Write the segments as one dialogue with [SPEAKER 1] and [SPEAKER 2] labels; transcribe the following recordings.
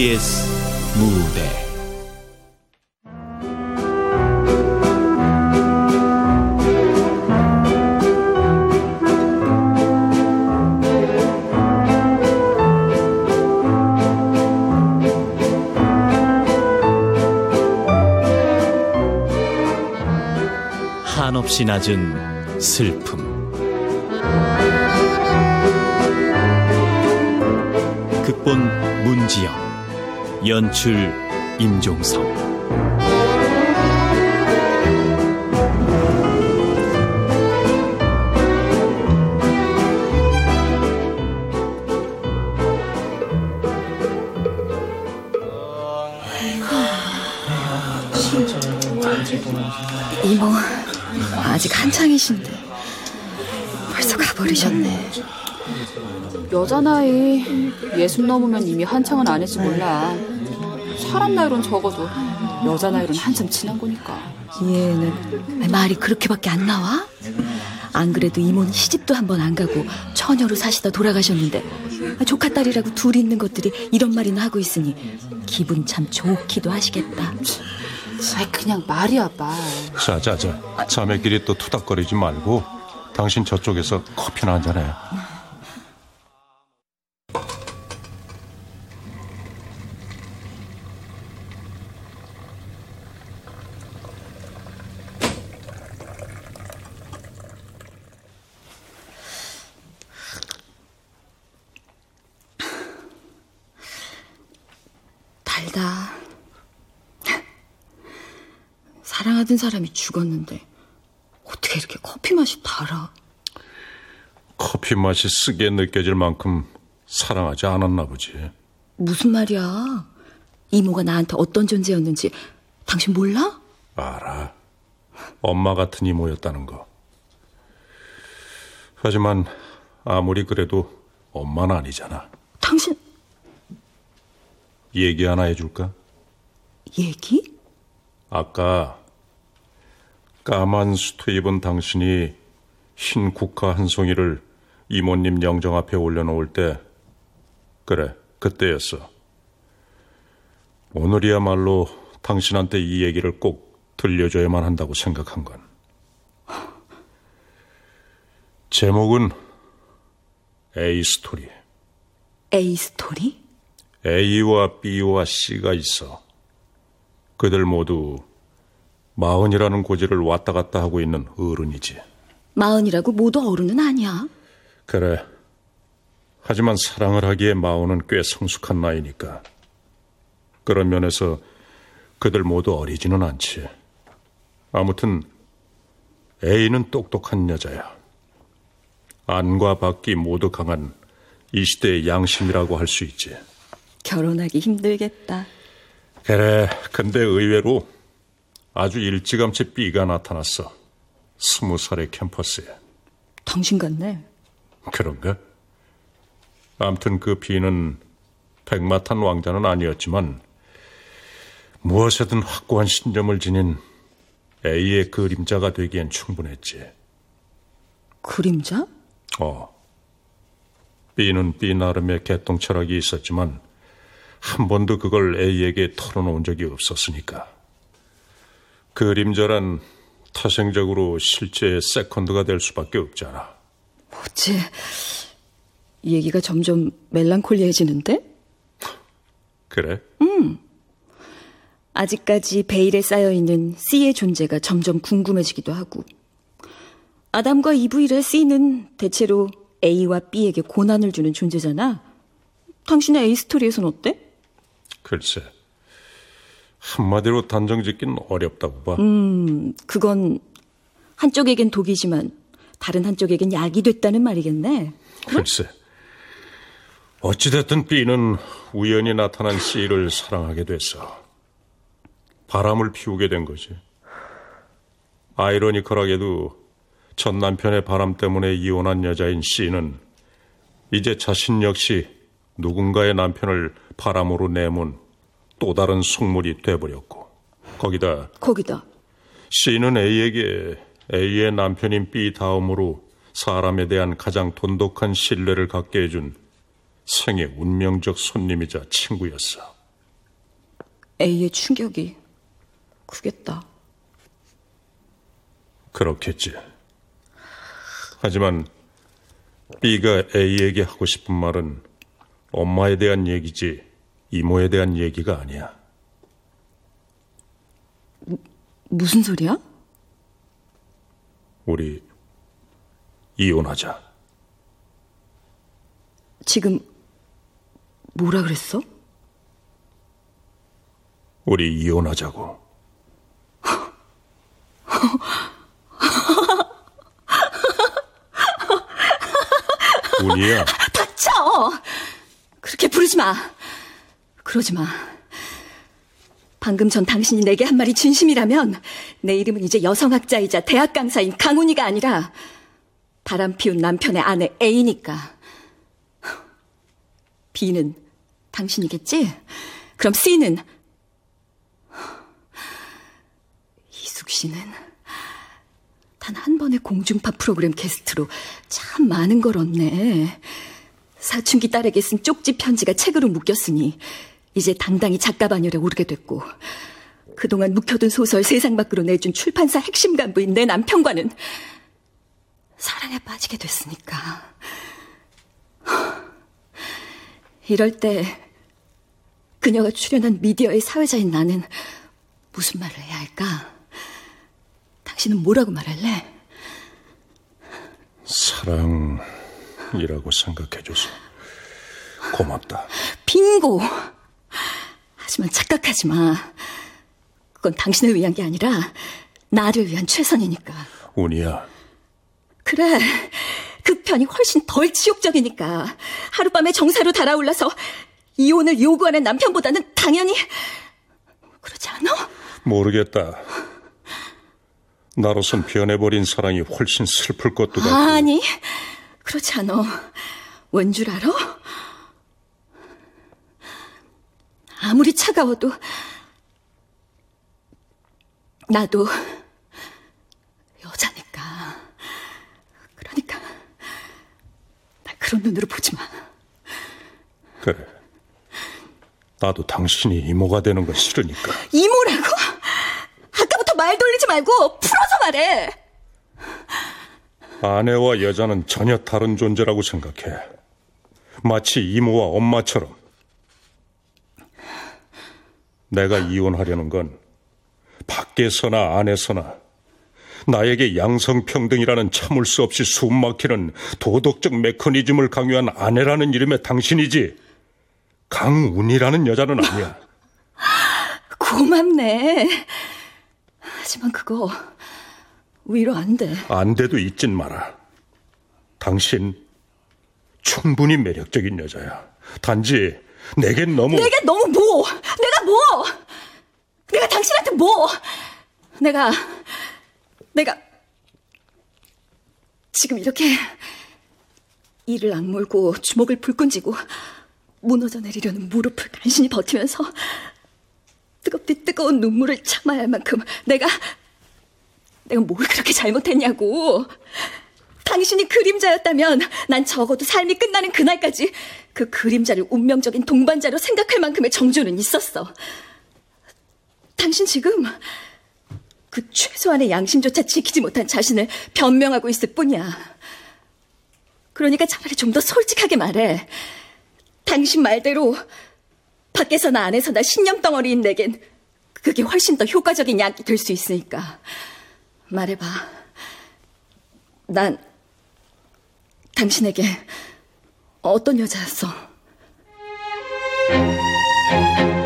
[SPEAKER 1] KBS 무대. 한없이 낮은 슬픔. 극본 문지영 연출 임종성
[SPEAKER 2] 이모, 아직 한창이신데 벌써 가버리셨네.
[SPEAKER 3] 여자 나이 예순 넘으면 이미 한창은 아닐지 몰라. 사람 나이로는 적어도 여자 나이로는 한참 지난 거니까.
[SPEAKER 2] 얘는 말이 그렇게밖에 안 나와? 안 그래도 이모는 시집도 한 번 안 가고 처녀로 사시다 돌아가셨는데 조카 딸이라고 둘이 있는 것들이 이런 말이나 하고 있으니 기분 참 좋기도 하시겠다.
[SPEAKER 3] 아이 그냥 말이야 말.
[SPEAKER 4] 자자자 자매끼리 또 투닥거리지 말고 당신 저쪽에서 커피나 한잔해
[SPEAKER 2] 달다. 사랑하던 사람이 죽었는데 어떻게 이렇게 커피 맛이 달아?
[SPEAKER 4] 커피 맛이 쓰게 느껴질 만큼 사랑하지 않았나 보지
[SPEAKER 2] 무슨 말이야? 이모가 나한테 어떤 존재였는지 당신 몰라?
[SPEAKER 4] 알아 엄마 같은 이모였다는 거 하지만 아무리 그래도 엄마는 아니잖아
[SPEAKER 2] 당신
[SPEAKER 4] 얘기 하나 해줄까?
[SPEAKER 2] 얘기?
[SPEAKER 4] 아까 까만 수트 입은 당신이 흰 국화 한 송이를 이모님 영정 앞에 올려놓을 때 그래 그때였어 오늘이야말로 당신한테 이 얘기를 꼭 들려줘야만 한다고 생각한 건 제목은 A 스토리
[SPEAKER 2] A 스토리?
[SPEAKER 4] A와 B와 C가 있어. 그들 모두 마흔이라는 고지를 왔다 갔다 하고 있는 어른이지.
[SPEAKER 2] 마흔이라고 모두 어른은 아니야.
[SPEAKER 4] 그래. 하지만 사랑을 하기에 마흔은 꽤 성숙한 나이니까. 그런 면에서 그들 모두 어리지는 않지. 아무튼 A는 똑똑한 여자야. 안과 밖이 모두 강한 이 시대의 양심이라고 할 수 있지.
[SPEAKER 2] 결혼하기 힘들겠다.
[SPEAKER 4] 그래, 근데 의외로 아주 일찌감치 B가 나타났어. 스무 살의 캠퍼스에.
[SPEAKER 2] 당신 같네.
[SPEAKER 4] 그런가? 암튼 그 B는 백마탄 왕자는 아니었지만 무엇에든 확고한 신점을 지닌 A의 그림자가 되기엔 충분했지.
[SPEAKER 2] 그림자?
[SPEAKER 4] 어. B는 B 나름의 개똥 철학이 있었지만 한 번도 그걸 A에게 털어놓은 적이 없었으니까. 그림자란 타생적으로 실제 세컨드가 될 수밖에 없잖아.
[SPEAKER 2] 뭐지? 얘기가 점점 멜랑콜리해지는데?
[SPEAKER 4] 그래?
[SPEAKER 2] 아직까지 베일에 쌓여있는 C의 존재가 점점 궁금해지기도 하고. 아담과 이브일의 C는 대체로 A와 B에게 고난을 주는 존재잖아. 당신의 A 스토리에선 어때?
[SPEAKER 4] 글쎄. 한마디로 단정 짓긴 어렵다고 봐.
[SPEAKER 2] 그건 한쪽에겐 독이지만 다른 한쪽에겐 약이 됐다는 말이겠네.
[SPEAKER 4] 글쎄. 어찌됐든 B는 우연히 나타난 C를 사랑하게 됐어. 바람을 피우게 된 거지. 아이러니컬하게도 전 남편의 바람 때문에 이혼한 여자인 C는 이제 자신 역시 누군가의 남편을 바람으로 내몬 또 다른 속물이 돼버렸고 거기다
[SPEAKER 2] 거기다
[SPEAKER 4] C는 A에게 A의 남편인 B 다음으로 사람에 대한 가장 돈독한 신뢰를 갖게 해준 생의 운명적 손님이자 친구였어.
[SPEAKER 2] A의 충격이 크겠다.
[SPEAKER 4] 그렇겠지. 하지만 B가 A에게 하고 싶은 말은 엄마에 대한 얘기지 이모에 대한 얘기가 아니야.
[SPEAKER 2] 무슨 소리야?
[SPEAKER 4] 우리 이혼하자.
[SPEAKER 2] 지금 뭐라 그랬어?
[SPEAKER 4] 우리 이혼하자고. 운이야.
[SPEAKER 2] 닥쳐! 그렇게 부르지 마. 그러지 마. 방금 전 당신이 내게 한 말이 진심이라면 내 이름은 이제 여성학자이자 대학 강사인 강훈이가 아니라 바람 피운 남편의 아내 A니까. B는 당신이겠지? 그럼 C는 이숙 씨는 단 한 번의 공중파 프로그램 게스트로 참 많은 걸 얻네. 사춘기 딸에게 쓴 쪽지 편지가 책으로 묶였으니 이제 당당히 작가 반열에 오르게 됐고 그동안 묵혀둔 소설 세상 밖으로 내준 출판사 핵심 간부인 내 남편과는 사랑에 빠지게 됐으니까. 이럴 때 그녀가 출연한 미디어의 사회자인 나는 무슨 말을 해야 할까? 당신은 뭐라고 말할래?
[SPEAKER 4] 사랑이라고 생각해줘서 고맙다.
[SPEAKER 2] 빙고! 하지만 착각하지 마. 그건 당신을 위한 게 아니라 나를 위한 최선이니까.
[SPEAKER 4] 운이야.
[SPEAKER 2] 그래. 그 편이 훨씬 덜 지옥적이니까. 하룻밤에 정사로 달아올라서 이혼을 요구하는 남편보다는 당연히 그렇지 않아?
[SPEAKER 4] 모르겠다. 나로선 변해버린 사랑이 훨씬 슬플 것도 같고.
[SPEAKER 2] 아니, 그렇지 않아. 왠 줄 알아? 아무리 차가워도 나도 여자니까. 그러니까 날 그런 눈으로 보지 마.
[SPEAKER 4] 그래. 나도 당신이 이모가 되는 거 싫으니까.
[SPEAKER 2] 이모라고? 아까부터 말 돌리지 말고 풀어서 말해.
[SPEAKER 4] 아내와 여자는 전혀 다른 존재라고 생각해. 마치 이모와 엄마처럼. 내가 이혼하려는 건 밖에서나 안에서나 나에게 양성평등이라는 참을 수 없이 숨막히는 도덕적 메커니즘을 강요한 아내라는 이름의 당신이지 강운이라는 여자는 아니야.
[SPEAKER 2] 고맙네. 하지만 그거 위로 안 돼.
[SPEAKER 4] 안 돼도 잊진 마라. 당신 충분히 매력적인 여자야. 단지 내겐 너무
[SPEAKER 2] 내게 너무 뭐? 내가 뭐? 내가 당신한테 뭐? 내가 내가 지금 이렇게 이를 악물고 주먹을 불끈 쥐고 무너져 내리려는 무릎을 간신히 버티면서 뜨겁디 뜨거운 눈물을 참아야 할 만큼 내가 내가 뭘 그렇게 잘못했냐고. 당신이 그림자였다면 난 적어도 삶이 끝나는 그날까지 그 그림자를 운명적인 동반자로 생각할 만큼의 정주는 있었어. 당신 지금 그 최소한의 양심조차 지키지 못한 자신을 변명하고 있을 뿐이야. 그러니까 차라리 좀 더 솔직하게 말해. 당신 말대로 밖에서나 안에서나 신념 덩어리인 내겐 그게 훨씬 더 효과적인 약이 될 수 있으니까. 말해봐. 난 당신에게 어떤 여자였어?
[SPEAKER 4] 어,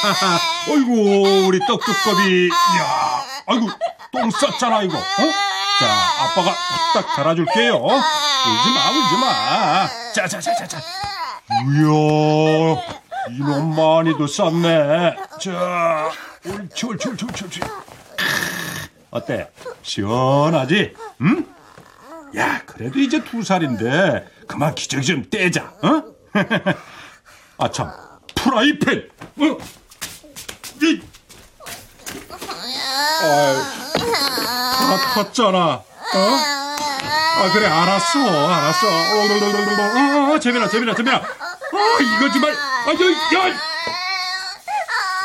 [SPEAKER 4] 어이구, 우리 떡두꺼비. 야, 아이고, 똥 쌌잖아, 이거. 어? 아빠가 딱 갈아줄게요. 울지 마, 울지 마. 자, 자, 자, 자, 자. 이야, 이놈 많이도 쌌네. 자, 옳지, 옳지, 옳지, 옳지. 어때? 시원하지? 응? 야, 그래도 이제 두 살인데 그만 기저귀 좀 떼자. 어? 아참, 프라이팬. 어? 이. 아, 탔잖아. 어? 아, 그래, 알았어, 알았어. 어, 어, 어, 재민아, 재민아, 재민아. 아, 이거 정말, 아, 저, 야!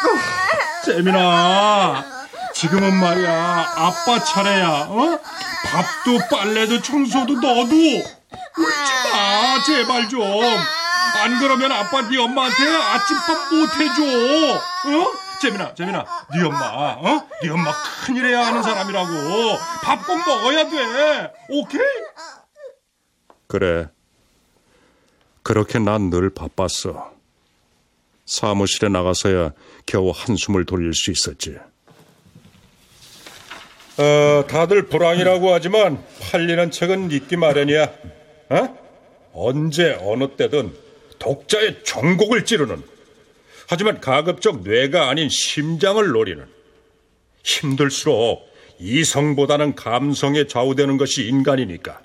[SPEAKER 4] 어, 재민아, 지금은 말이야, 아빠 차례야, 어? 밥도 빨래도 청소도 너도 울지 마, 제발 좀. 안 그러면 아빠 네 엄마한테 아침밥 못 해줘. 어? 재민아, 재민아, 네 엄마, 어? 네 엄마 큰일 해야 하는 사람이라고. 밥 꼭 먹어야 돼. 오케이? 그래. 그렇게 난 늘 바빴어. 사무실에 나가서야 겨우 한숨을 돌릴 수 있었지. 어, 다들 불황이라고 하지만 팔리는 책은 읽기 마련이야. 어? 언제 어느 때든 독자의 전곡을 찌르는 하지만 가급적 뇌가 아닌 심장을 노리는 힘들수록 이성보다는 감성에 좌우되는 것이 인간이니까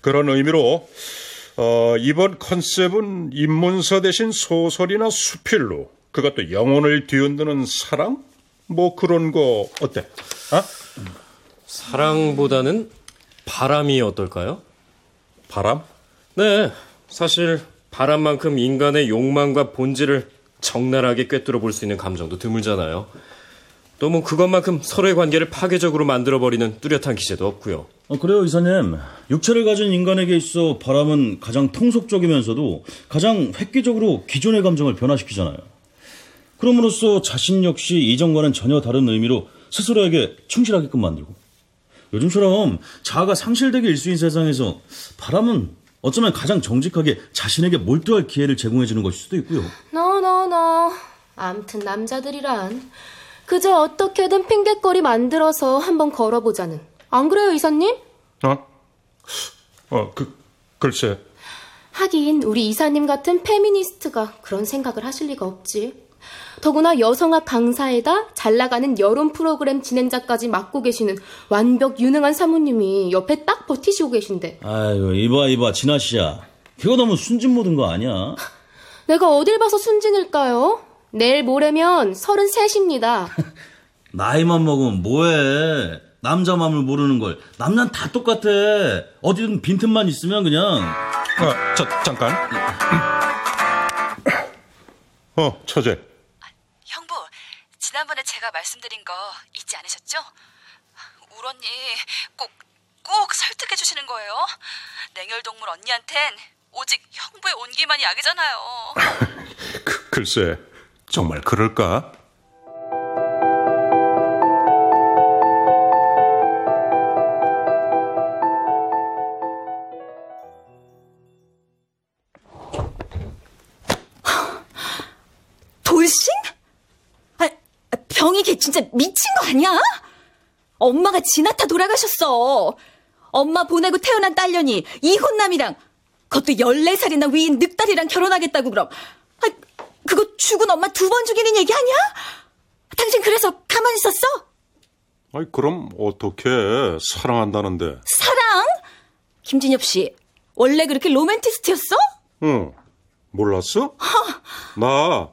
[SPEAKER 4] 그런 의미로 어, 이번 컨셉은 입문서 대신 소설이나 수필로 그것도 영혼을 뒤흔드는 사랑 뭐 그런 거 어때? 어?
[SPEAKER 5] 사랑보다는 바람이 어떨까요?
[SPEAKER 4] 바람?
[SPEAKER 5] 네, 사실 바람만큼 인간의 욕망과 본질을 적나라하게 꿰뚫어 볼 수 있는 감정도 드물잖아요. 또 뭐 그것만큼 서로의 관계를 파괴적으로 만들어버리는 뚜렷한 기재도 없고요.
[SPEAKER 6] 어, 그래요, 이사님. 육체를 가진 인간에게 있어 바람은 가장 통속적이면서도 가장 획기적으로 기존의 감정을 변화시키잖아요. 그럼으로써 자신 역시 이전과는 전혀 다른 의미로 스스로에게 충실하게끔 만들고. 요즘처럼 자아가 상실되게 일수인 세상에서 바람은 어쩌면 가장 정직하게 자신에게 몰두할 기회를 제공해 주는 것일 수도 있고요.
[SPEAKER 7] 너너너 암튼 남자들이란 그저 어떻게든 핑계거리 만들어서 한번 걸어보자는 안 그래요 이사님?
[SPEAKER 4] 어? 어, 그, 글쎄.
[SPEAKER 7] 하긴 우리 이사님 같은 페미니스트가 그런 생각을 하실 리가 없지. 더구나 여성학 강사에다 잘 나가는 여론 프로그램 진행자까지 맡고 계시는 완벽 유능한 사모님이 옆에 딱 버티시고 계신데
[SPEAKER 6] 아유, 이봐, 이봐, 진아 씨야. 그거 너무 순진 모든 거 아니야?
[SPEAKER 7] 내가 어딜 봐서 순진일까요? 내일 모레면 서른셋입니다.
[SPEAKER 6] 나이만 먹으면 뭐해. 남자 마음을 모르는 걸. 남자는 다 똑같아. 어디든 빈틈만 있으면 그냥.
[SPEAKER 4] 어, 저, 잠깐. 어, 처제.
[SPEAKER 2] 지난번에 제가 말씀드린 거 잊지 않으셨죠? 울 언니 꼭, 꼭 설득해 주시는 거예요. 냉혈동물 언니한텐 오직 형부의 온기만이 약이잖아요.
[SPEAKER 4] 그, 글쎄, 정말 그럴까?
[SPEAKER 2] 돌싱? 아, 병이 걔 진짜 미친 거 아니야? 엄마가 지나타 돌아가셨어. 엄마 보내고 태어난 딸년이 이혼남이랑 그것도 14살이나 위인 늑딸이랑 결혼하겠다고 그럼. 아, 그거 죽은 엄마 두 번 죽이는 얘기 아니야? 당신 그래서 가만히 있었어?
[SPEAKER 4] 아이, 그럼 어떻게 사랑한다는데?
[SPEAKER 2] 사랑? 김진엽 씨, 원래 그렇게 로맨티스트였어?
[SPEAKER 4] 응, 몰랐어? 나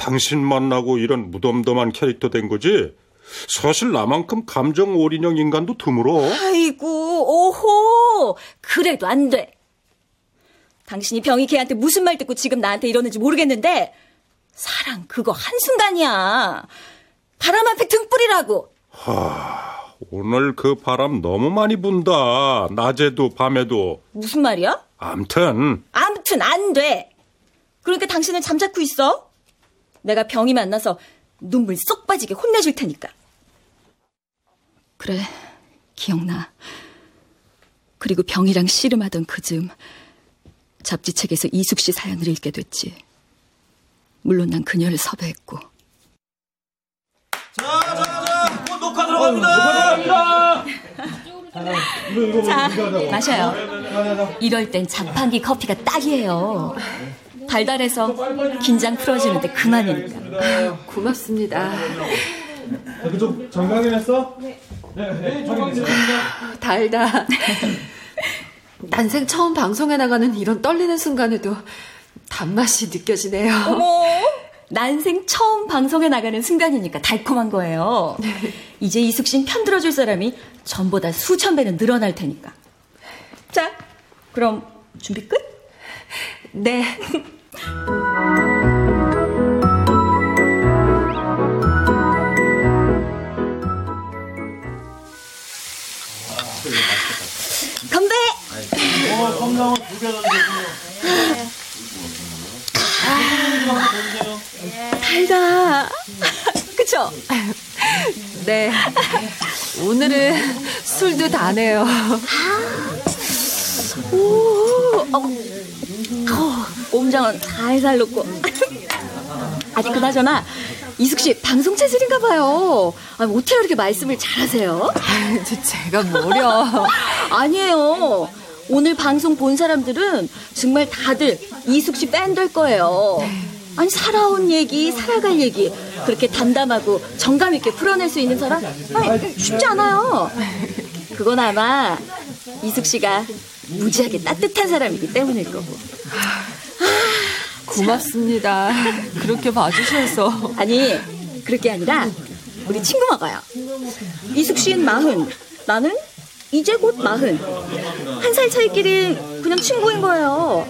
[SPEAKER 4] 당신 만나고 이런 무덤덤한 캐릭터 된 거지? 사실 나만큼 감정 올인형 인간도 드물어.
[SPEAKER 2] 아이고, 오호. 그래도 안 돼. 당신이 병이 걔한테 무슨 말 듣고 지금 나한테 이러는지 모르겠는데, 사랑 그거 한순간이야. 바람 앞에 등불이라고.
[SPEAKER 4] 오늘 그 바람 너무 많이 분다. 낮에도 밤에도.
[SPEAKER 2] 무슨 말이야?
[SPEAKER 4] 암튼
[SPEAKER 2] 아무튼 안 돼. 그러니까 당신은 잠자코 있어. 내가 병이 만나서 눈물 쏙 빠지게 혼내줄 테니까. 그래, 기억나. 그리고 병이랑 씨름하던 그 즈음 잡지책에서 이숙 씨 사연을 읽게 됐지. 물론 난 그녀를 섭외했고.
[SPEAKER 6] 자, 자, 자! 녹화 들어갑니다! 녹화 들어갑니다!
[SPEAKER 2] 자, 마셔요. 이럴 땐 자판기 커피가 딱이에요. 달달해서 긴장 풀어지는데 그만이니까.
[SPEAKER 8] 고맙습니다.
[SPEAKER 9] 그쪽 정강이했어?
[SPEAKER 8] 달다. 난생 처음 방송에 나가는 이런 떨리는 순간에도 단맛이 느껴지네요.
[SPEAKER 2] 어머, 난생 처음 방송에 나가는 순간이니까 달콤한 거예요. 이제 이숙 씨는 편들어줄 사람이 전보다 수천 배는 늘어날 테니까. 자, 그럼 준비 끝?
[SPEAKER 8] 네.
[SPEAKER 2] 건배!
[SPEAKER 6] 어, 컵라면 두개
[SPEAKER 2] 달다. 그쵸?
[SPEAKER 8] 네. 오늘은 술도 다 내요.
[SPEAKER 2] 오, 어, 어, 꼼장은 살살 놓고. 아니, 그나저나, 이숙 씨, 방송 체질인가 봐요. 아니, 어떻게 이렇게 말씀을 잘하세요?
[SPEAKER 8] 제가 뭐려.
[SPEAKER 2] 아니에요. 오늘 방송 본 사람들은 정말 다들 이숙 씨 팬 될 거예요. 아니, 살아온 얘기, 살아갈 얘기, 그렇게 담담하고 정감 있게 풀어낼 수 있는 사람? 아니, 쉽지 않아요. 그건 아마 이숙 씨가 무지하게 따뜻한 사람이기 때문일 거고.
[SPEAKER 8] 고맙습니다. 그렇게 봐주셔서.
[SPEAKER 2] 아니, 그렇게 아니라, 우리 친구 먹어요. 이숙 씨는 마흔, 나는 이제 곧 마흔. 한 살 차이끼리 그냥 친구인 거예요.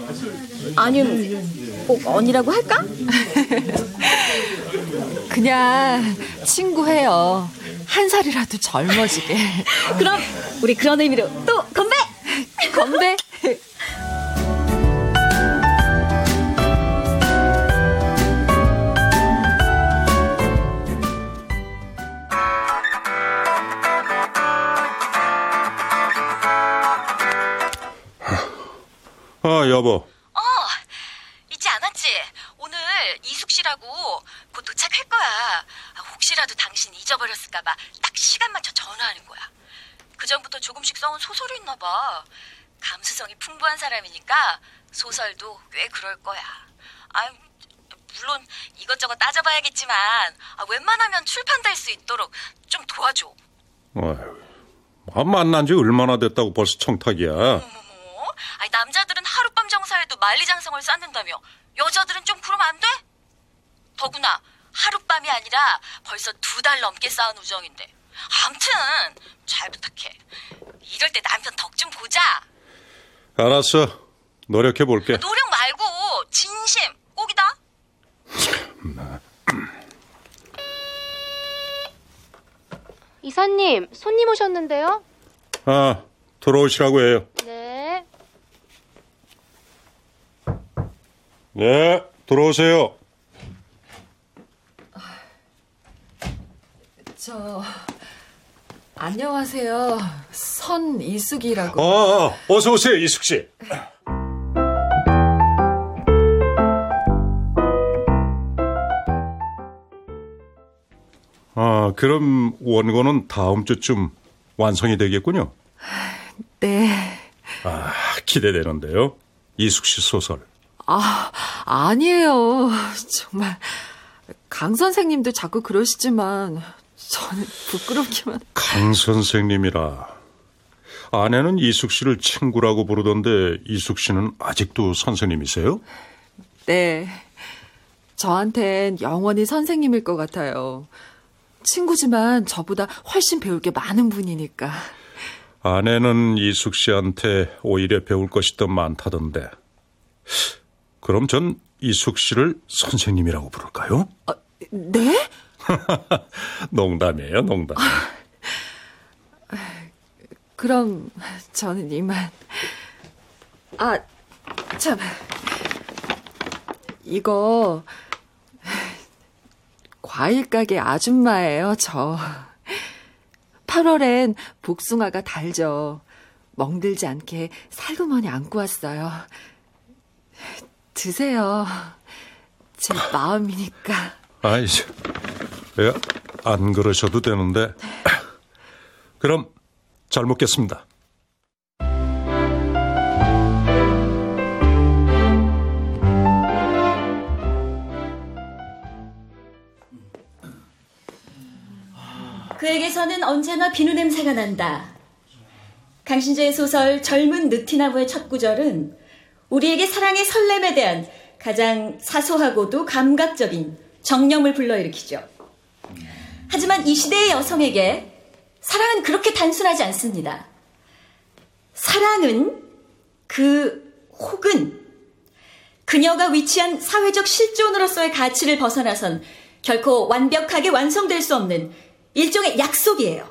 [SPEAKER 2] 아니면 꼭 언니라고 할까?
[SPEAKER 8] 그냥 친구해요. 한 살이라도 젊어지게.
[SPEAKER 2] 그럼 우리 그런 의미로 또 건배!
[SPEAKER 8] 건배.
[SPEAKER 4] 아, 여보.
[SPEAKER 2] 어, 잊지 않았지? 오늘 이숙 씨라고 곧 도착할 거야. 아, 혹시라도 당신 잊어버렸을까봐 딱 시간 맞춰 전화하는 거야. 그 전부터 조금씩 써온 소설이 있나 봐. 감수성이 풍부한 사람이니까 소설도 꽤 그럴 거야. 아, 물론 이것저것 따져봐야겠지만 아, 웬만하면 출판될 수 있도록 좀 도와줘.
[SPEAKER 4] 아유, 아, 만난 지 얼마나 됐다고 벌써 청탁이야.
[SPEAKER 2] 어머머, 아니 남자들은 하룻밤 정사에도 만리장성을 쌓는다며 여자들은 좀 그러면 안 돼? 더구나 하룻밤이 아니라 벌써 두 달 넘게 쌓은 우정인데. 암튼 잘 부탁해. 이럴 때 남편 덕 좀 보자.
[SPEAKER 4] 알았어. 노력해 볼게.
[SPEAKER 2] 노력 말고 진심 꼭이다.
[SPEAKER 7] 이사님, 손님 오셨는데요?
[SPEAKER 4] 아, 들어오시라고 해요.
[SPEAKER 7] 네.
[SPEAKER 4] 네, 들어오세요.
[SPEAKER 8] 저 안녕하세요. 선이숙이라고.
[SPEAKER 4] 아, 아, 어서 오세요, 이숙 씨. 아, 그럼 원고는 다음 주쯤 완성이 되겠군요.
[SPEAKER 8] 네.
[SPEAKER 4] 아, 기대되는데요. 이숙 씨 소설.
[SPEAKER 8] 아, 아니에요. 정말 강 선생님도 자꾸 그러시지만 저는 부끄럽기만.
[SPEAKER 4] 강 선생님이라. 아내는 이숙 씨를 친구라고 부르던데 이숙 씨는 아직도 선생님이세요?
[SPEAKER 8] 네. 저한텐 영원히 선생님일 것 같아요. 친구지만 저보다 훨씬 배울 게 많은 분이니까.
[SPEAKER 4] 아내는 이숙 씨한테 오히려 배울 것이 더 많다던데. 그럼 전 이숙 씨를 선생님이라고 부를까요?
[SPEAKER 8] 어, 네?
[SPEAKER 4] 농담이에요, 농담.
[SPEAKER 8] 그럼 저는 이만. 아, 참. 이거 과일 가게 아줌마예요, 저. 8월엔 복숭아가 달죠. 멍들지 않게 살구머니 안고 왔어요. 드세요. 제 마음이니까.
[SPEAKER 4] 아이, 예, 안 그러셔도 되는데. 그럼 잘 먹겠습니다.
[SPEAKER 2] 그에게서는 언제나 비누 냄새가 난다. 강신재의 소설 젊은 느티나무의 첫 구절은 우리에게 사랑의 설렘에 대한 가장 사소하고도 감각적인 정념을 불러일으키죠. 하지만 이 시대의 여성에게 사랑은 그렇게 단순하지 않습니다. 사랑은 그 혹은 그녀가 위치한 사회적 실존으로서의 가치를 벗어나선 결코 완벽하게 완성될 수 없는 일종의 약속이에요.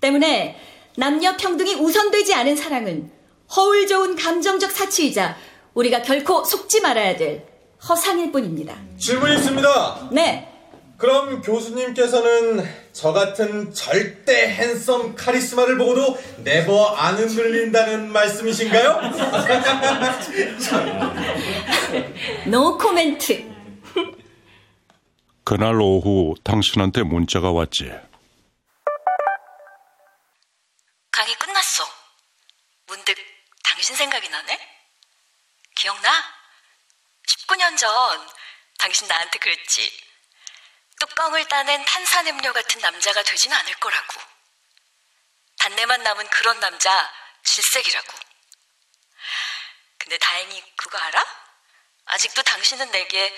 [SPEAKER 2] 때문에 남녀 평등이 우선되지 않은 사랑은 허울 좋은 감정적 사치이자 우리가 결코 속지 말아야 될 허상일 뿐입니다.
[SPEAKER 9] 질문 있습니다.
[SPEAKER 2] 네.
[SPEAKER 9] 그럼 교수님께서는 저 같은 절대 handsome 카리스마를 보고도 never 안 흔들린다는 말씀이신가요?
[SPEAKER 2] 노 코멘트.
[SPEAKER 4] 그날 오후 당신한테 문자가 왔지.
[SPEAKER 2] 강의 끝났어. 문득 당신 생각이 나네? 기억나? 19년 전 당신 나한테 그랬지. 뚜껑을 따낸 탄산음료 같은 남자가 되진 않을 거라고. 단내만 남은 그런 남자 질색이라고. 근데 다행히 그거 알아? 아직도 당신은 내게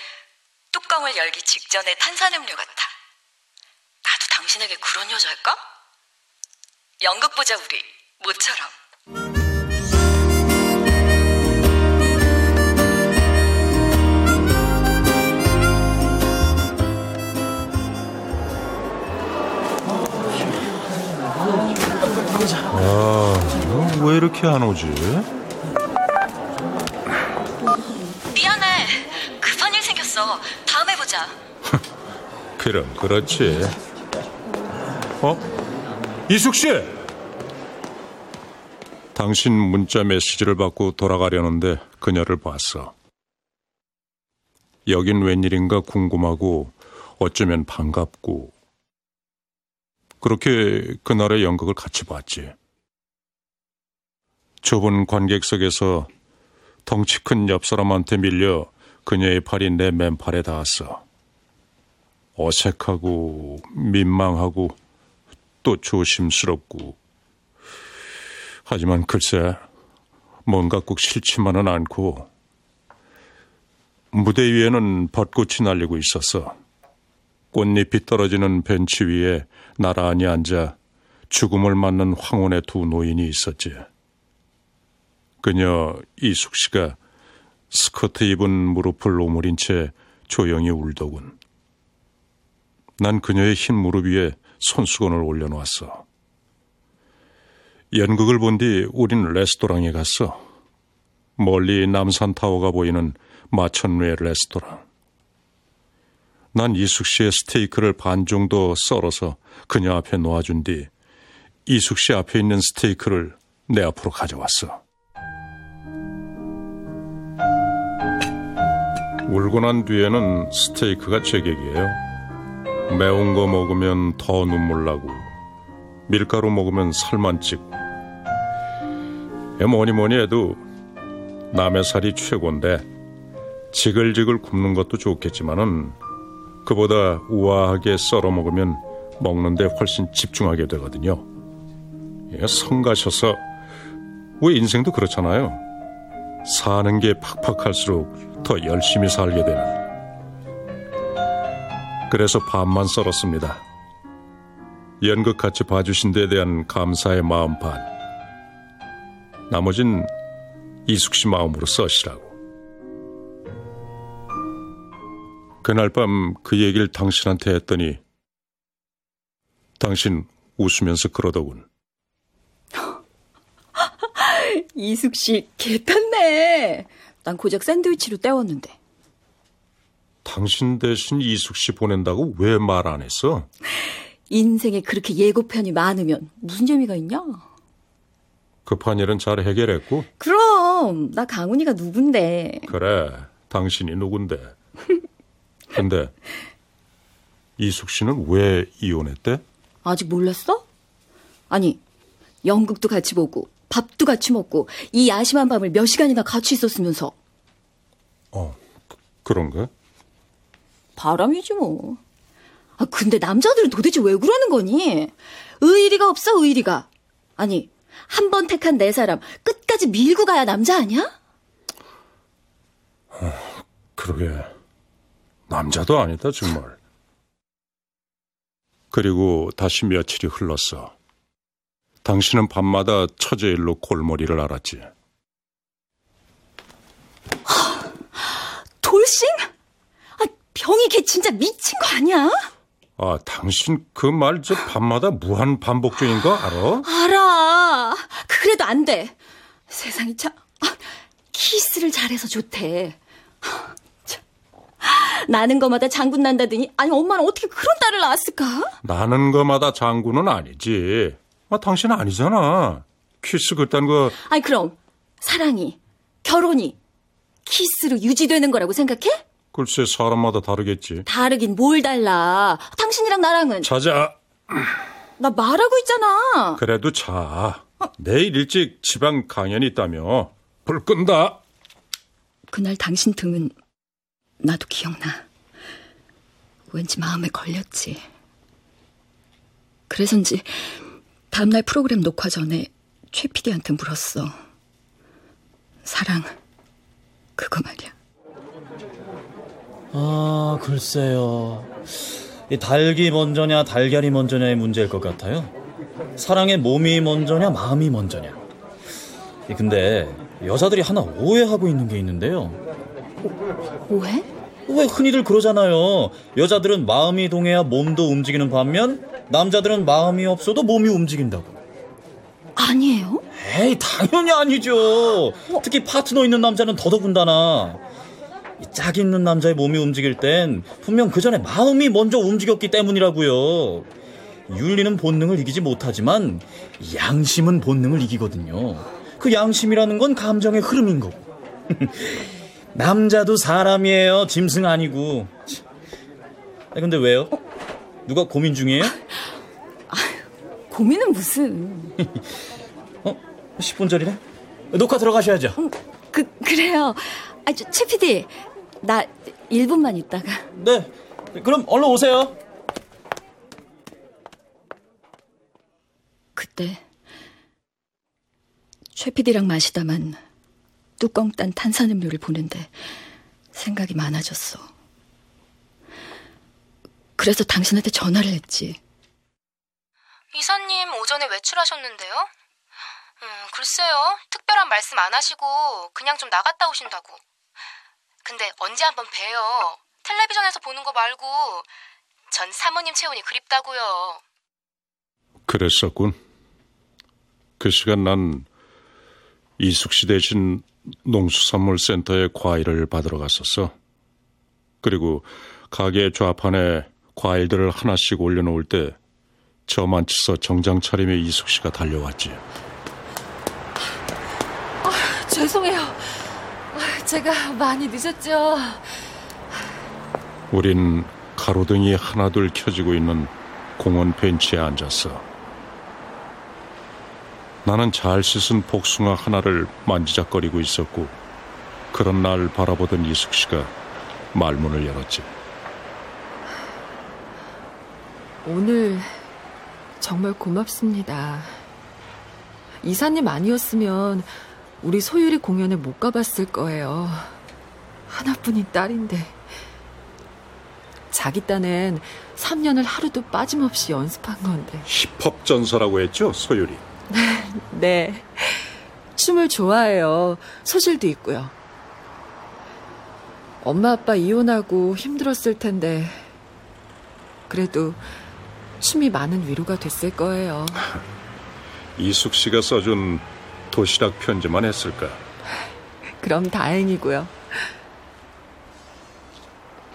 [SPEAKER 2] 뚜껑을 열기 직전에 탄산음료 같아. 나도 당신에게 그런 여자일까? 연극 보자 우리 모처럼.
[SPEAKER 4] 아, 왜 이렇게 안 오지?
[SPEAKER 2] 미안해. 급한 일 생겼어. 다음에 보자.
[SPEAKER 4] 그럼 그렇지. 어? 이숙 씨! 당신 문자 메시지를 받고 돌아가려는데 그녀를 봤어. 여긴 웬일인가 궁금하고 어쩌면 반갑고 그렇게 그날의 연극을 같이 봤지. 좁은 관객석에서 덩치 큰 옆 사람한테 밀려 그녀의 팔이 내 맨팔에 닿았어. 어색하고 민망하고 또 조심스럽고 하지만 글쎄 뭔가 꼭 싫지만은 않고 무대 위에는 벚꽃이 날리고 있었어. 꽃잎이 떨어지는 벤치 위에 나란히 앉아 죽음을 맞는 황혼의 두 노인이 있었지. 그녀 이숙 씨가 스커트 입은 무릎을 오므린 채 조용히 울더군. 난 그녀의 흰 무릎 위에 손수건을 올려놓았어. 연극을 본 뒤 우린 레스토랑에 갔어. 멀리 남산 타워가 보이는 마천루의 레스토랑. 난 이숙 씨의 스테이크를 반 정도 썰어서 그녀 앞에 놓아준 뒤 이숙 씨 앞에 있는 스테이크를 내 앞으로 가져왔어. 울고 난 뒤에는 스테이크가 제격이에요. 매운 거 먹으면 더 눈물 나고 밀가루 먹으면 살만 찌고 뭐니 뭐니 해도 남의 살이 최고인데 지글지글 굽는 것도 좋겠지만은 그보다 우아하게 썰어 먹으면 먹는데 훨씬 집중하게 되거든요. 예, 성가셔서 왜 인생도 그렇잖아요. 사는 게 팍팍할수록 더 열심히 살게 되는. 그래서 반만 썰었습니다. 연극 같이 봐주신 데 대한 감사의 마음 반. 나머진 이숙 씨 마음으로 써시라고. 그날 밤 그 얘기를 당신한테 했더니 당신 웃으면서 그러더군.
[SPEAKER 2] 이숙 씨 개탄네. 난 고작 샌드위치로 때웠는데.
[SPEAKER 4] 당신 대신 이숙 씨 보낸다고 왜 말 안 했어?
[SPEAKER 2] 인생에 그렇게 예고편이 많으면 무슨 재미가 있냐?
[SPEAKER 4] 급한 일은 잘 해결했고.
[SPEAKER 2] 그럼 나 강훈이가 누군데?
[SPEAKER 4] 그래, 당신이 누군데. 근데 이숙 씨는 왜 이혼했대?
[SPEAKER 2] 아직 몰랐어? 아니 연극도 같이 보고 밥도 같이 먹고 이 야심한 밤을 몇 시간이나 같이 있었으면서
[SPEAKER 4] 어, 그, 그런가?
[SPEAKER 2] 바람이지 뭐. 아 근데 남자들은 도대체 왜 그러는 거니? 의리가 없어 의리가. 아니 한 번 택한 내 사람 끝까지 밀고 가야 남자 아니야?
[SPEAKER 4] 그러게. 남자도 아니다, 정말. 그리고 다시 며칠이 흘렀어. 당신은 밤마다 처제일로 골머리를 앓았지.
[SPEAKER 2] 돌싱? 아 병이 걔 진짜 미친 거 아니야?
[SPEAKER 4] 아, 당신 그 말 저 밤마다 무한 반복 중인 거 알아?
[SPEAKER 2] 알아. 그래도 안 돼. 세상이 참 아, 키스를 잘해서 좋대. 참. 나는 거마다 장군 난다더니 아니 엄마는 어떻게 그런 딸을 낳았을까?
[SPEAKER 4] 나는 거마다 장군은 아니지. 아, 당신 아니잖아. 키스 그딴 거
[SPEAKER 2] 아니 그럼 사랑이 결혼이 키스로 유지되는 거라고 생각해?
[SPEAKER 4] 글쎄 사람마다 다르겠지.
[SPEAKER 2] 다르긴 뭘 달라. 당신이랑 나랑은
[SPEAKER 4] 자자.
[SPEAKER 2] 나 말하고 있잖아.
[SPEAKER 4] 그래도 자. 내일 일찍 지방 강연이 있다며. 불 끈다.
[SPEAKER 2] 그날 당신 등은 나도 기억나. 왠지 마음에 걸렸지. 그래서인지 다음날 프로그램 녹화 전에 최 PD한테 물었어. 사랑, 그거 말이야.
[SPEAKER 6] 아, 글쎄요. 이 닭이 먼저냐, 달걀이 먼저냐의 문제일 것 같아요. 사랑의 몸이 먼저냐, 마음이 먼저냐. 이 근데 여자들이 하나 오해하고 있는 게 있는데요.
[SPEAKER 2] 오 해?
[SPEAKER 6] 왜 흔히들 그러잖아요. 여자들은 마음이 동해야 몸도 움직이는 반면 남자들은 마음이 없어도 몸이 움직인다고.
[SPEAKER 2] 아니에요?
[SPEAKER 6] 에이, 당연히 아니죠. 특히 파트너 있는 남자는 더더군다나. 이짝 있는 남자의 몸이 움직일 땐 분명 그 전에 마음이 먼저 움직였기 때문이라고요. 윤리는 본능을 이기지 못하지만 양심은 본능을 이기거든요. 그 양심이라는 건 감정의 흐름인 거고. 남자도 사람이에요. 짐승 아니고. 아, 근데 왜요? 누가 고민 중이에요?
[SPEAKER 2] 고민은 무슨.
[SPEAKER 6] 어? 10분 전이네? 녹화 들어가셔야죠.
[SPEAKER 2] 그, 그래요. 아, 저, 최 PD. 나 1분만 있다가.
[SPEAKER 6] 네. 그럼 얼른 오세요.
[SPEAKER 2] 그때 최 PD랑 마시다만 뚜껑 딴 탄산음료를 보는데 생각이 많아졌어. 그래서 당신한테 전화를 했지.
[SPEAKER 7] 이사님 오전에 외출하셨는데요? 음, 글쎄요. 특별한 말씀 안 하시고 그냥 좀 나갔다 오신다고. 근데 언제 한번 봬요. 텔레비전에서 보는 거 말고 전 사모님 체온이 그립다고요.
[SPEAKER 4] 그랬었군. 그 시간 난 이숙 씨 대신 농수산물센터에 과일을 받으러 갔었어. 그리고 가게 좌판에 과일들을 하나씩 올려놓을 때 저만 치서 정장 차림의 이숙 씨가 달려왔지.
[SPEAKER 2] 죄송해요. 아, 제가 많이 늦었죠.
[SPEAKER 4] 우린 가로등이 하나둘 켜지고 있는 공원 벤치에 앉았어. 나는 잘 씻은 복숭아 하나를 만지작거리고 있었고, 그런 날 바라보던 이숙 씨가 말문을 열었지.
[SPEAKER 8] 오늘 정말 고맙습니다. 이사님 아니었으면 우리 소율이 공연에 못 가봤을 거예요. 하나뿐인 딸인데. 자기 딴엔 3년을 하루도 빠짐없이 연습한 건데.
[SPEAKER 4] 힙합 전사라고 했죠, 소율이.
[SPEAKER 8] 네. 춤을 좋아해요. 소질도 있고요. 엄마 아빠 이혼하고 힘들었을 텐데. 그래도 춤이 많은 위로가 됐을 거예요.
[SPEAKER 4] 이숙 씨가 써준 도시락 편지만 했을까?
[SPEAKER 8] 그럼 다행이고요.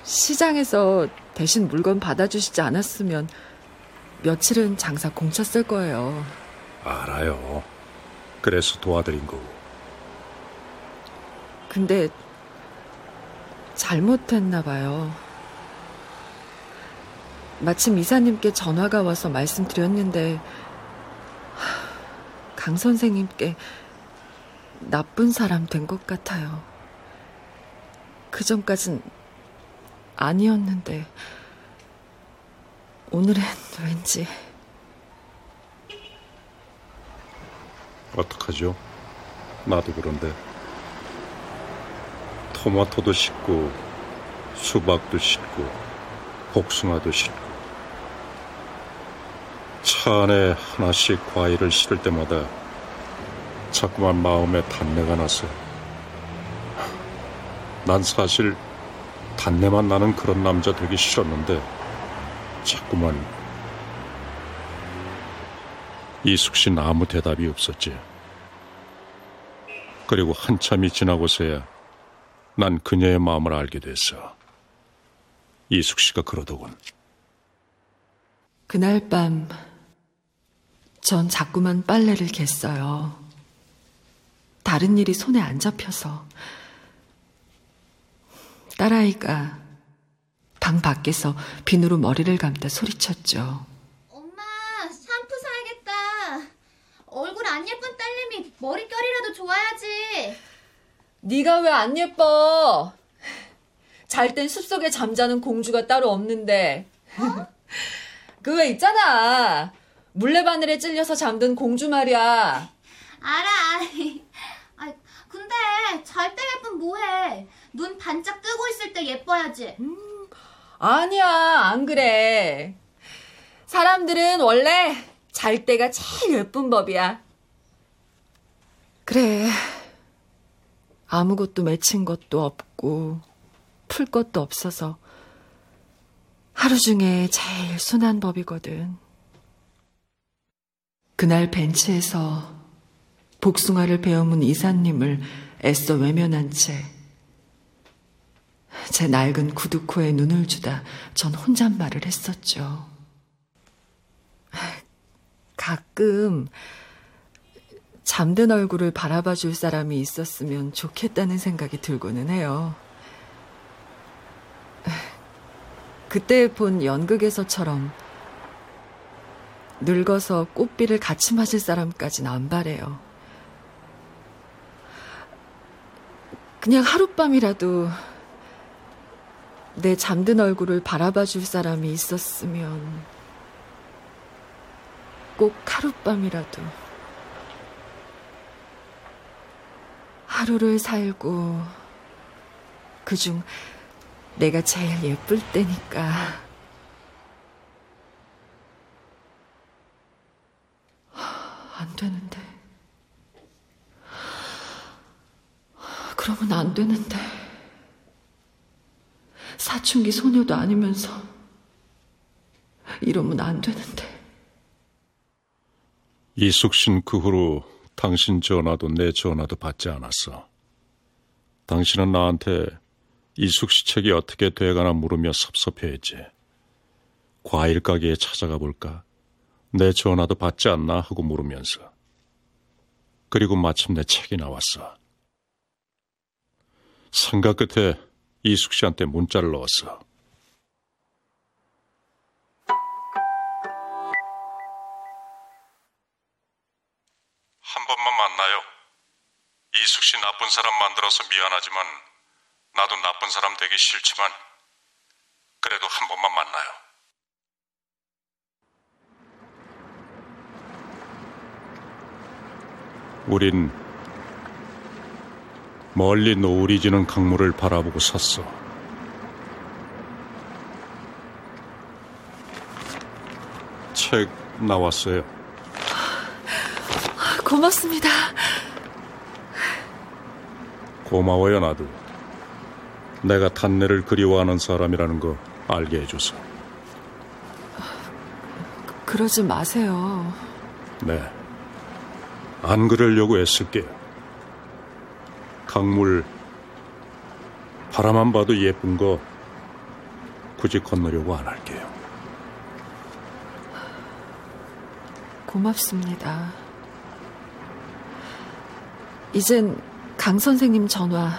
[SPEAKER 8] 시장에서 대신 물건 받아주시지 않았으면 며칠은 장사 공쳤을 거예요.
[SPEAKER 4] 알아요. 그래서 도와드린 거고.
[SPEAKER 8] 근데 잘못했나 봐요. 마침 이사님께 전화가 와서 말씀드렸는데 하, 강 선생님께 나쁜 사람 된 것 같아요. 그 전까진 아니었는데, 오늘은 왠지.
[SPEAKER 4] 어떡하죠? 나도 그런데. 토마토도 씻고, 수박도 씻고, 복숭아도 씻고. 차 안에 하나씩 과일을 실을 때마다 자꾸만 마음에 단내가 났어요. 난 사실 단내만 나는 그런 남자 되기 싫었는데 자꾸만 이숙 씨는 아무 대답이 없었지. 그리고 한참이 지나고서야 난 그녀의 마음을 알게 됐어. 이숙 씨가 그러더군.
[SPEAKER 8] 그날 밤, 전 자꾸만 빨래를 겠어요. 다른 일이 손에 안 잡혀서. 딸아이가 방 밖에서 비누로 머리를 감다 소리쳤죠.
[SPEAKER 10] 엄마, 샴푸 사야겠다. 얼굴 안 예쁜 딸내미 머릿결이라도 좋아야지.
[SPEAKER 11] 네가 왜 안 예뻐? 잘 땐 숲속에 잠자는 공주가 따로 없는데.
[SPEAKER 10] 어?
[SPEAKER 11] 그왜 있잖아. 물레바늘에 찔려서 잠든 공주 말이야.
[SPEAKER 10] 알아. 아, 근데 잘 때 예쁜 뭐해? 눈 반짝 뜨고 있을 때 예뻐야지.
[SPEAKER 11] 아니야, 안 그래. 사람들은 원래 잘 때가 제일 예쁜 법이야.
[SPEAKER 8] 그래. 아무것도 맺힌 것도 없고, 풀 것도 없어서, 하루 중에 제일 순한 법이거든. 그날 벤치에서 복숭아를 베어문 이사님을 애써 외면한 채, 제 낡은 구두코에 눈을 주다 전 혼잣말을 했었죠. 가끔 잠든 얼굴을 바라봐 줄 사람이 있었으면 좋겠다는 생각이 들고는 해요. 그때 본 연극에서처럼 늙어서 꽃비를 같이 맞을 사람까지는 안 바래요. 그냥 하룻밤이라도 내 잠든 얼굴을 바라봐 줄 사람이 있었으면 꼭 하룻밤이라도 하루를 살고 그중 내가 제일 예쁠 때니까 안 되는데 그러면 안 되는데 사춘기 소녀도 아니면서 이러면 안 되는데
[SPEAKER 4] 이숙 씨는 그 후로 당신 전화도 내 전화도 받지 않았어. 당신은 나한테 이숙 씨 책이 어떻게 돼가나 물으며 섭섭해했지. 과일 가게에 찾아가 볼까? 내 전화도 받지 않나 하고 물으면서. 그리고 마침 내 책이 나왔어. 생각 끝에 이숙 씨한테 문자를 넣었어. 한 번만 만나요. 이숙 씨 나쁜 사람 만들어서 미안하지만 나도 나쁜 사람 되기 싫지만 그래도 한 번만 만나요. 우린 멀리 노을이 지는 강물을 바라보고 섰어. 책 나왔어요.
[SPEAKER 8] 고맙습니다.
[SPEAKER 4] 고마워요, 나도. 내가 단내를 그리워하는 사람이라는 거 알게 해줘서.
[SPEAKER 8] 그러지 마세요.
[SPEAKER 4] 네. 안 그러려고 애쓸게요. 강물, 바라만 봐도 예쁜 거 굳이 건너려고 안 할게요.
[SPEAKER 8] 고맙습니다. 이젠 강 선생님 전화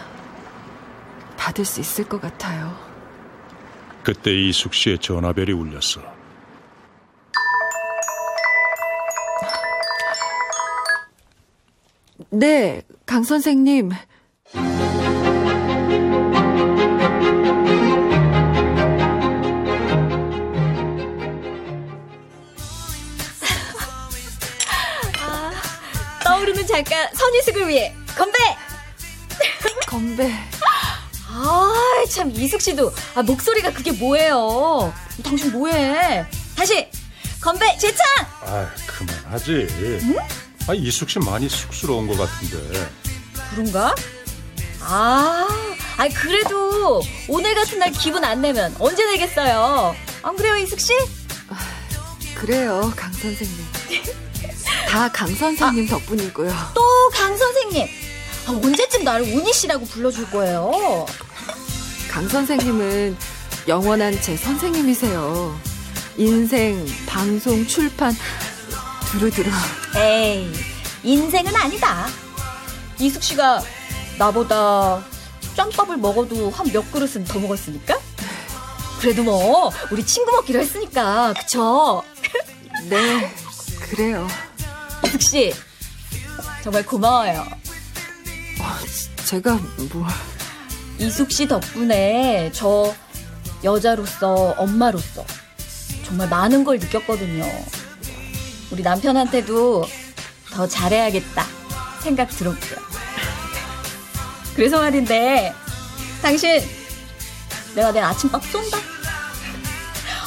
[SPEAKER 8] 받을 수 있을 것 같아요.
[SPEAKER 4] 그때 이숙 씨의 전화벨이 울렸어.
[SPEAKER 8] 네, 강 선생님.
[SPEAKER 2] 떠오르는 잠깐 선희숙을 위해 건배!
[SPEAKER 8] 건배.
[SPEAKER 2] 아, 참 이숙 씨도 아, 목소리가 그게 뭐예요? 당신 뭐해? 다시 건배 재창!
[SPEAKER 4] 아, 그만하지. 아, 이숙 씨 많이 쑥스러운 것 같은데.
[SPEAKER 2] 그런가? 아, 아이 그래도 오늘 같은 날 기분 안 내면 언제 내겠어요? 안 그래요, 이숙 씨?
[SPEAKER 8] 그래요, 강 선생님. 다 강 선생님 덕분이고요.
[SPEAKER 2] 또 강 선생님. 아, 언제쯤 나를 운희 씨라고 불러줄 거예요?
[SPEAKER 8] 강 선생님은 영원한 제 선생님이세요. 인생, 방송, 출판, 두루두루.
[SPEAKER 2] 에이, 인생은 아니다. 이숙 씨가 나보다 짬밥을 먹어도 한 몇 그릇은 더 먹었으니까? 그래도 뭐 우리 친구 먹기로 했으니까 그쵸?
[SPEAKER 8] 네, 그래요.
[SPEAKER 2] 이숙 씨 정말 고마워요.
[SPEAKER 8] 제가 뭐
[SPEAKER 2] 이숙 씨 덕분에 저 여자로서 엄마로서 정말 많은 걸 느꼈거든요. 우리 남편한테도 더 잘해야겠다 생각 들었고요. 그래서 말인데 당신 내가 내일 아침밥 쏜다.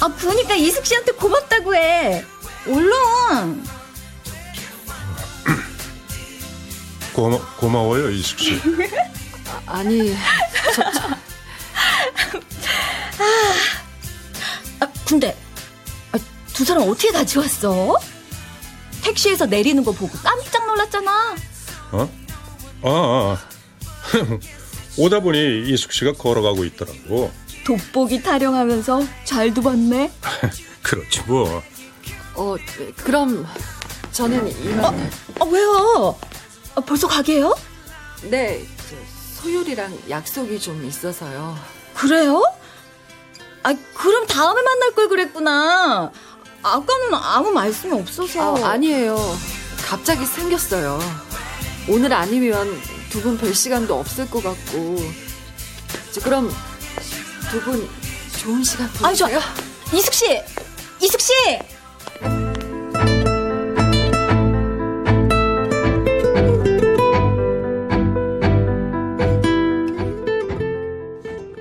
[SPEAKER 2] 아 그러니까 이숙 씨한테 고맙다고 해. 얼른.
[SPEAKER 4] 고마, 고마워요, 이숙 씨.
[SPEAKER 8] 아니
[SPEAKER 2] 아 근데 아, 두 사람 어떻게 같이 왔어? 택시에서 내리는 거 보고 깜짝 놀랐잖아.
[SPEAKER 4] 어? 아, 아. 오다 보니 이숙 씨가 걸어가고 있더라고.
[SPEAKER 2] 돋보기 타령하면서 잘도 봤네.
[SPEAKER 4] 그렇지 뭐.
[SPEAKER 8] 어 그럼 저는 이만
[SPEAKER 2] 아 왜요? 아, 벌써 가게요?
[SPEAKER 8] 네 저, 소율이랑 약속이 좀 있어서요.
[SPEAKER 2] 그래요? 아 그럼 다음에 만날 걸 그랬구나. 아까는 아무 말씀이 없어서.
[SPEAKER 8] 아, 아니에요. 갑자기 생겼어요. 오늘 아니면 두 분 뵐 시간도 없을 것 같고. 저 그럼 두 분 좋은 시간
[SPEAKER 2] 저-
[SPEAKER 8] 보내세요.
[SPEAKER 2] 이숙 씨, 이숙 씨.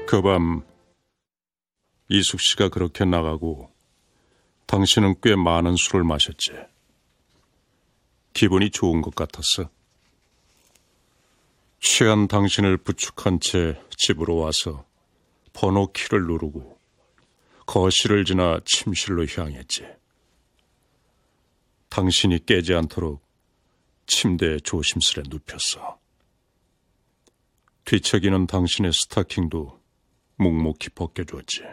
[SPEAKER 4] 그 밤 이숙 씨가 그렇게 나가고 당신은 꽤 많은 술을 마셨지. 기분이 좋은 것 같았어. 취한 당신을 부축한 채 집으로 와서 번호 키를 누르고 거실을 지나 침실로 향했지. 당신이 깨지 않도록 침대에 조심스레 눕혔어. 뒤척이는 당신의 스타킹도 묵묵히 벗겨주었지.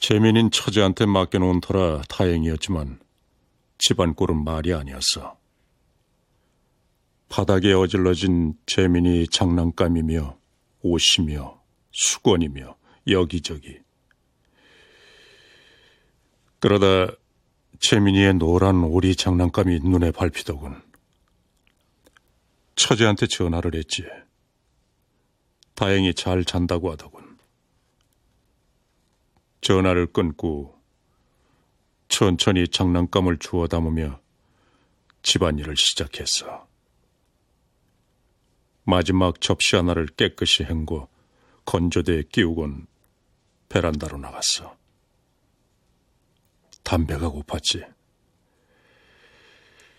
[SPEAKER 4] 재민인 처제한테 맡겨놓은 터라 다행이었지만 집안 꼴은 말이 아니었어. 바닥에 어질러진 재민이 장난감이며 옷이며 수건이며 여기저기. 그러다 재민이의 노란 오리 장난감이 눈에 밟히더군. 처제한테 전화를 했지. 다행히 잘 잔다고 하더군. 전화를 끊고 천천히 장난감을 주워 담으며 집안일을 시작했어. 마지막 접시 하나를 깨끗이 헹궈 건조대에 끼우곤 베란다로 나갔어. 담배가 고팠지.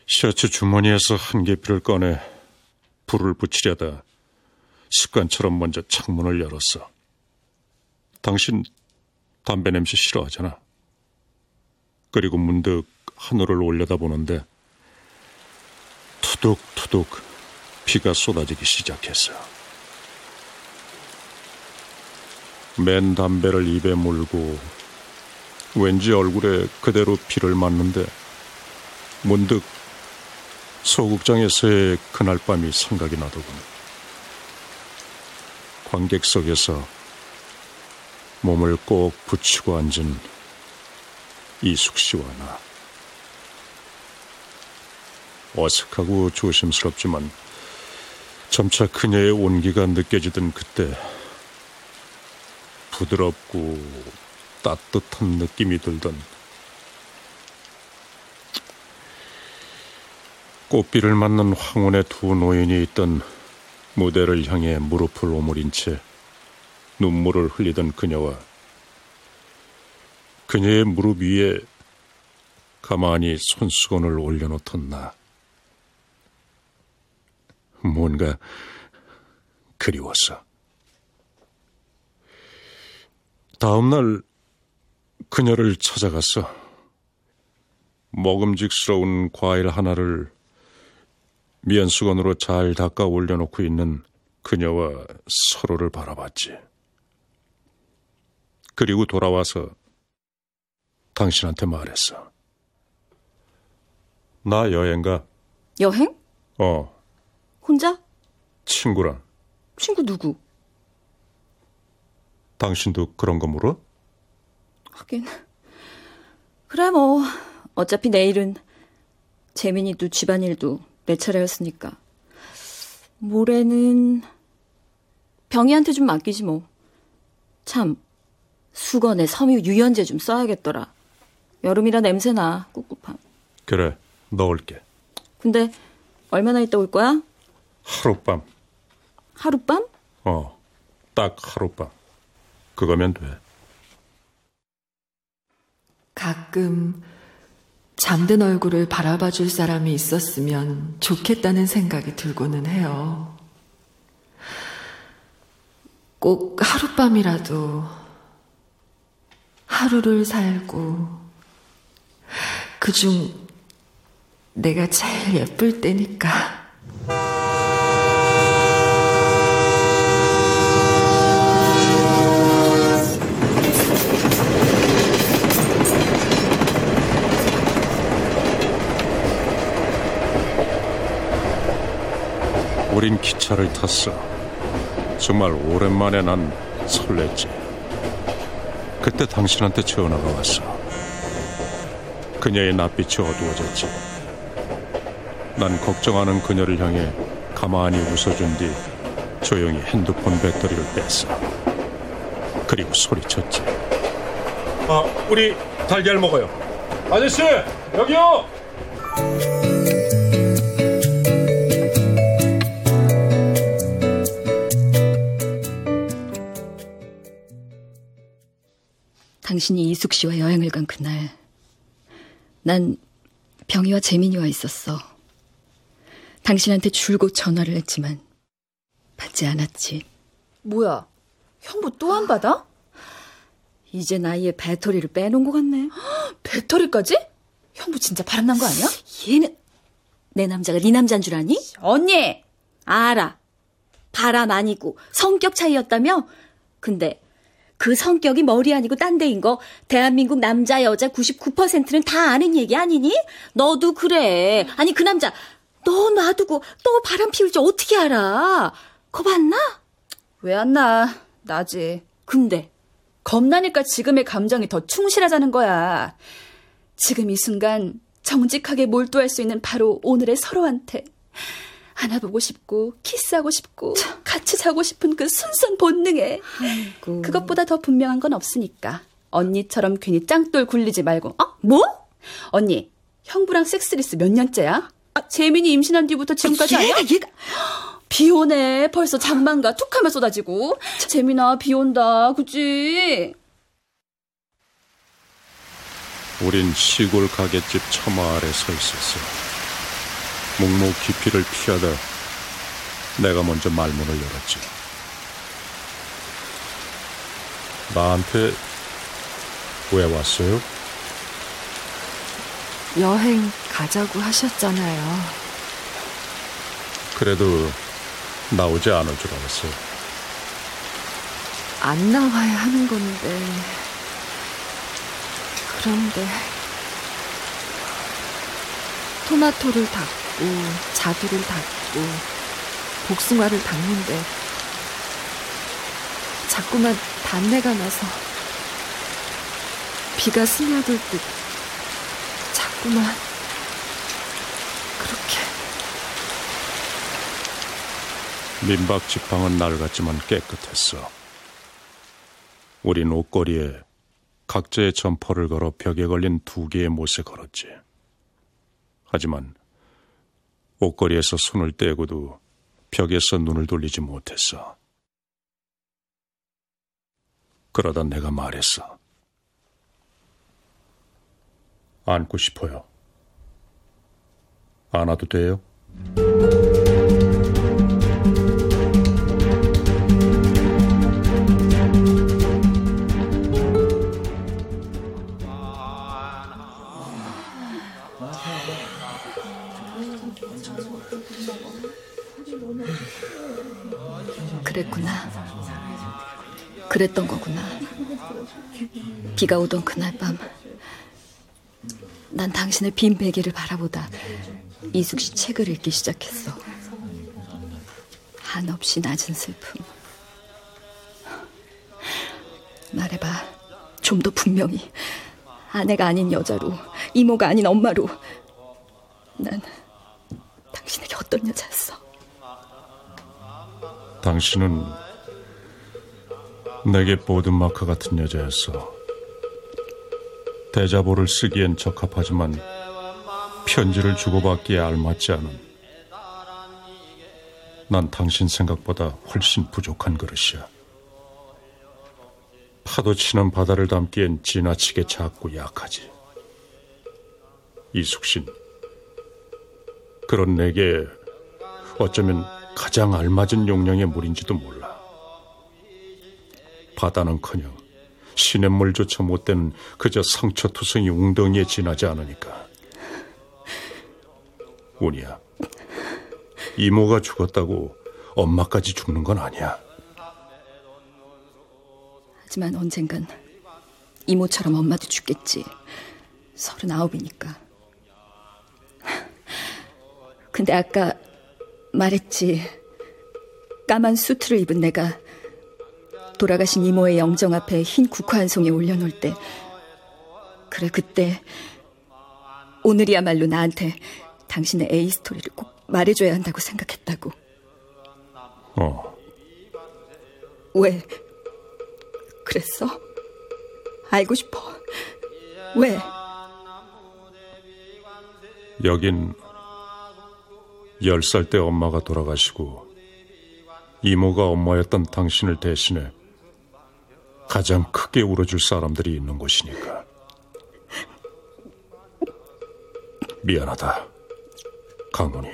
[SPEAKER 4] 셔츠 주머니에서 한 개피를 꺼내 불을 붙이려다 습관처럼 먼저 창문을 열었어. 당신 담배 냄새 싫어하잖아. 그리고 문득 하늘을 올려다보는데 투둑투둑 비가 쏟아지기 시작했어. 맨 담배를 입에 물고 왠지 얼굴에 그대로 비를 맞는데 문득 소극장에서의 그날 밤이 생각이 나더군. 관객석에서 몸을 꼭 붙이고 앉은 이숙 씨와 나. 어색하고 조심스럽지만 점차 그녀의 온기가 느껴지던 그때 부드럽고 따뜻한 느낌이 들던 꽃비를 맞는 황혼의 두 노인이 있던 무대를 향해 무릎을 오므린 채 눈물을 흘리던 그녀와 그녀의 무릎 위에 가만히 손수건을 올려놓던 나. 뭔가 그리웠어. 다음날 그녀를 찾아갔어. 먹음직스러운 과일 하나를 미연수건으로 잘 닦아 올려놓고 있는 그녀와 서로를 바라봤지. 그리고 돌아와서 당신한테 말했어. 나 여행 가?
[SPEAKER 2] 여행?
[SPEAKER 4] 어,
[SPEAKER 2] 혼자?
[SPEAKER 4] 친구랑.
[SPEAKER 2] 친구 누구?
[SPEAKER 4] 당신도 그런 거 물어?
[SPEAKER 2] 하긴. 그래, 뭐. 어차피 내일은 재민이도 집안일도 내 차례였으니까. 모레는 병희한테 좀 맡기지 뭐. 참, 수건에 섬유 유연제 좀 써야겠더라. 여름이라 냄새나, 꿉꿉함.
[SPEAKER 4] 그래, 넣을게.
[SPEAKER 2] 근데 얼마나 있다 올 거야?
[SPEAKER 4] 하룻밤.
[SPEAKER 2] 하룻밤?
[SPEAKER 4] 어, 딱 하룻밤. 그거면 돼.
[SPEAKER 8] 가끔 잠든 얼굴을 바라봐 줄 사람이 있었으면 좋겠다는 생각이 들고는 해요. 꼭 하룻밤이라도 하루를 살고 그 중 내가 제일 예쁠 때니까.
[SPEAKER 4] 우린 기차를 탔어. 정말 오랜만에 난 설렜지. 그때 당신한테 전화가 왔어. 그녀의 낯빛이 어두워졌지. 난 걱정하는 그녀를 향해 가만히 웃어준 뒤 조용히 핸드폰 배터리를 뺐어. 그리고 소리쳤지. 아, 우리 달걀 먹어요. 아저씨, 여기요!
[SPEAKER 2] 당신이 이숙 씨와 여행을 간 그날, 난 병희와 재민이와 있었어. 당신한테 줄곧 전화를 했지만 받지 않았지.
[SPEAKER 3] 뭐야? 형부 또 안 받아?
[SPEAKER 2] 이제 나이에 배터리를 빼놓은 것 같네.
[SPEAKER 3] 배터리까지? 형부 진짜 바람난 거 아니야?
[SPEAKER 2] 얘는 내 남자가 네 남자인 줄 아니?
[SPEAKER 3] 언니!
[SPEAKER 2] 알아. 바람 아니고 성격 차이였다며? 근데 그 성격이 머리 아니고 딴 데인 거 대한민국 남자 여자 99%는 다 아는 얘기 아니니? 너도 그래. 아니 그 남자 너 놔두고 또 바람 피울지 어떻게 알아? 거 봤나?
[SPEAKER 3] 왜 안 나? 나지.
[SPEAKER 2] 근데
[SPEAKER 3] 겁나니까 지금의 감정이 더 충실하자는 거야. 지금 이 순간 정직하게 몰두할 수 있는 바로 오늘의 서로한테 안아보고 싶고 키스하고 싶고 같이 자고 싶은 그 순수한 본능에
[SPEAKER 2] 아이고.
[SPEAKER 3] 그것보다 더 분명한 건 없으니까 언니처럼 괜히 짱돌 굴리지 말고 어?
[SPEAKER 2] 뭐?
[SPEAKER 3] 언니 형부랑 섹스리스 몇 년째야? 아, 재민이 임신한 뒤부터 지금까지 아니야?
[SPEAKER 2] 얘가, 얘가
[SPEAKER 3] 비 오네 벌써 장만가 툭하면 쏟아지고 재민아 비 온다 그지?
[SPEAKER 4] 우린 시골 가게집 처마 아래 서 있었어. 묵묵 깊이를 피하다 내가 먼저 말문을 열었지. 나한테 왜 왔어요?
[SPEAKER 8] 여행 가자고 하셨잖아요.
[SPEAKER 4] 그래도 나오지 않을 줄 알았어요.
[SPEAKER 8] 안 나와야 하는 건데. 그런데 토마토를 닦고 닦고 자두를 닦고 복숭아를 닦는데 자꾸만 단내가 나서 비가 스며들 듯 자꾸만 그렇게
[SPEAKER 4] 민박 지팡은 낡았지만 깨끗했어. 우린 옷걸이에 각자의 점퍼를 걸어 벽에 걸린 두 개의 못을 걸었지. 하지만 옷걸이에서 손을 떼고도 벽에서 눈을 돌리지 못했어. 그러다 내가 말했어. 안고 싶어요. 안아도 돼요?
[SPEAKER 2] 그랬던 거구나. 비가 오던 그날 밤, 난 당신의 빈 베개를 바라보다 이숙 씨 책을 읽기 시작했어. 한없이 낮은 슬픔. 말해봐. 좀 더 분명히. 아내가 아닌 여자로, 이모가 아닌 엄마로. 난 당신에게 어떤 여자였어?
[SPEAKER 4] 당신은 내게 보든마크 같은 여자였어. 대자보를 쓰기엔 적합하지만 편지를 주고받기에 알맞지 않은 난 당신 생각보다 훨씬 부족한 그릇이야. 파도 치는 바다를 담기엔 지나치게 작고 약하지. 이숙신, 그런 내게 어쩌면 가장 알맞은 용량의 물인지도 몰라. 바다는커녕 시냇물조차 못 되는 그저 상처투성이 웅덩이에 지나지 않으니까. 운이야. 이모가 죽었다고 엄마까지 죽는 건 아니야.
[SPEAKER 2] 하지만 언젠간 이모처럼 엄마도 죽겠지. 서른아홉이니까. 근데 아까 말했지. 까만 수트를 입은 내가 돌아가신 이모의 영정 앞에 흰 국화 한 송이 올려놓을 때, 그래, 그때, 오늘이야말로 나한테 당신의 A 스토리를 꼭 말해줘야 한다고 생각했다고.
[SPEAKER 4] 어.
[SPEAKER 2] 왜? 그랬어? 알고 싶어. 왜?
[SPEAKER 4] 여긴 10살 때 엄마가 돌아가시고 이모가 엄마였던 당신을 대신해 가장 크게 울어줄 사람들이 있는 곳이니까. 미안하다, 강훈이.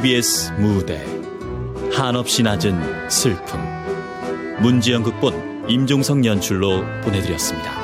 [SPEAKER 1] KBS 무대 한없이 낮은 슬픔 문지영 극본 임종석 연출로 보내드렸습니다.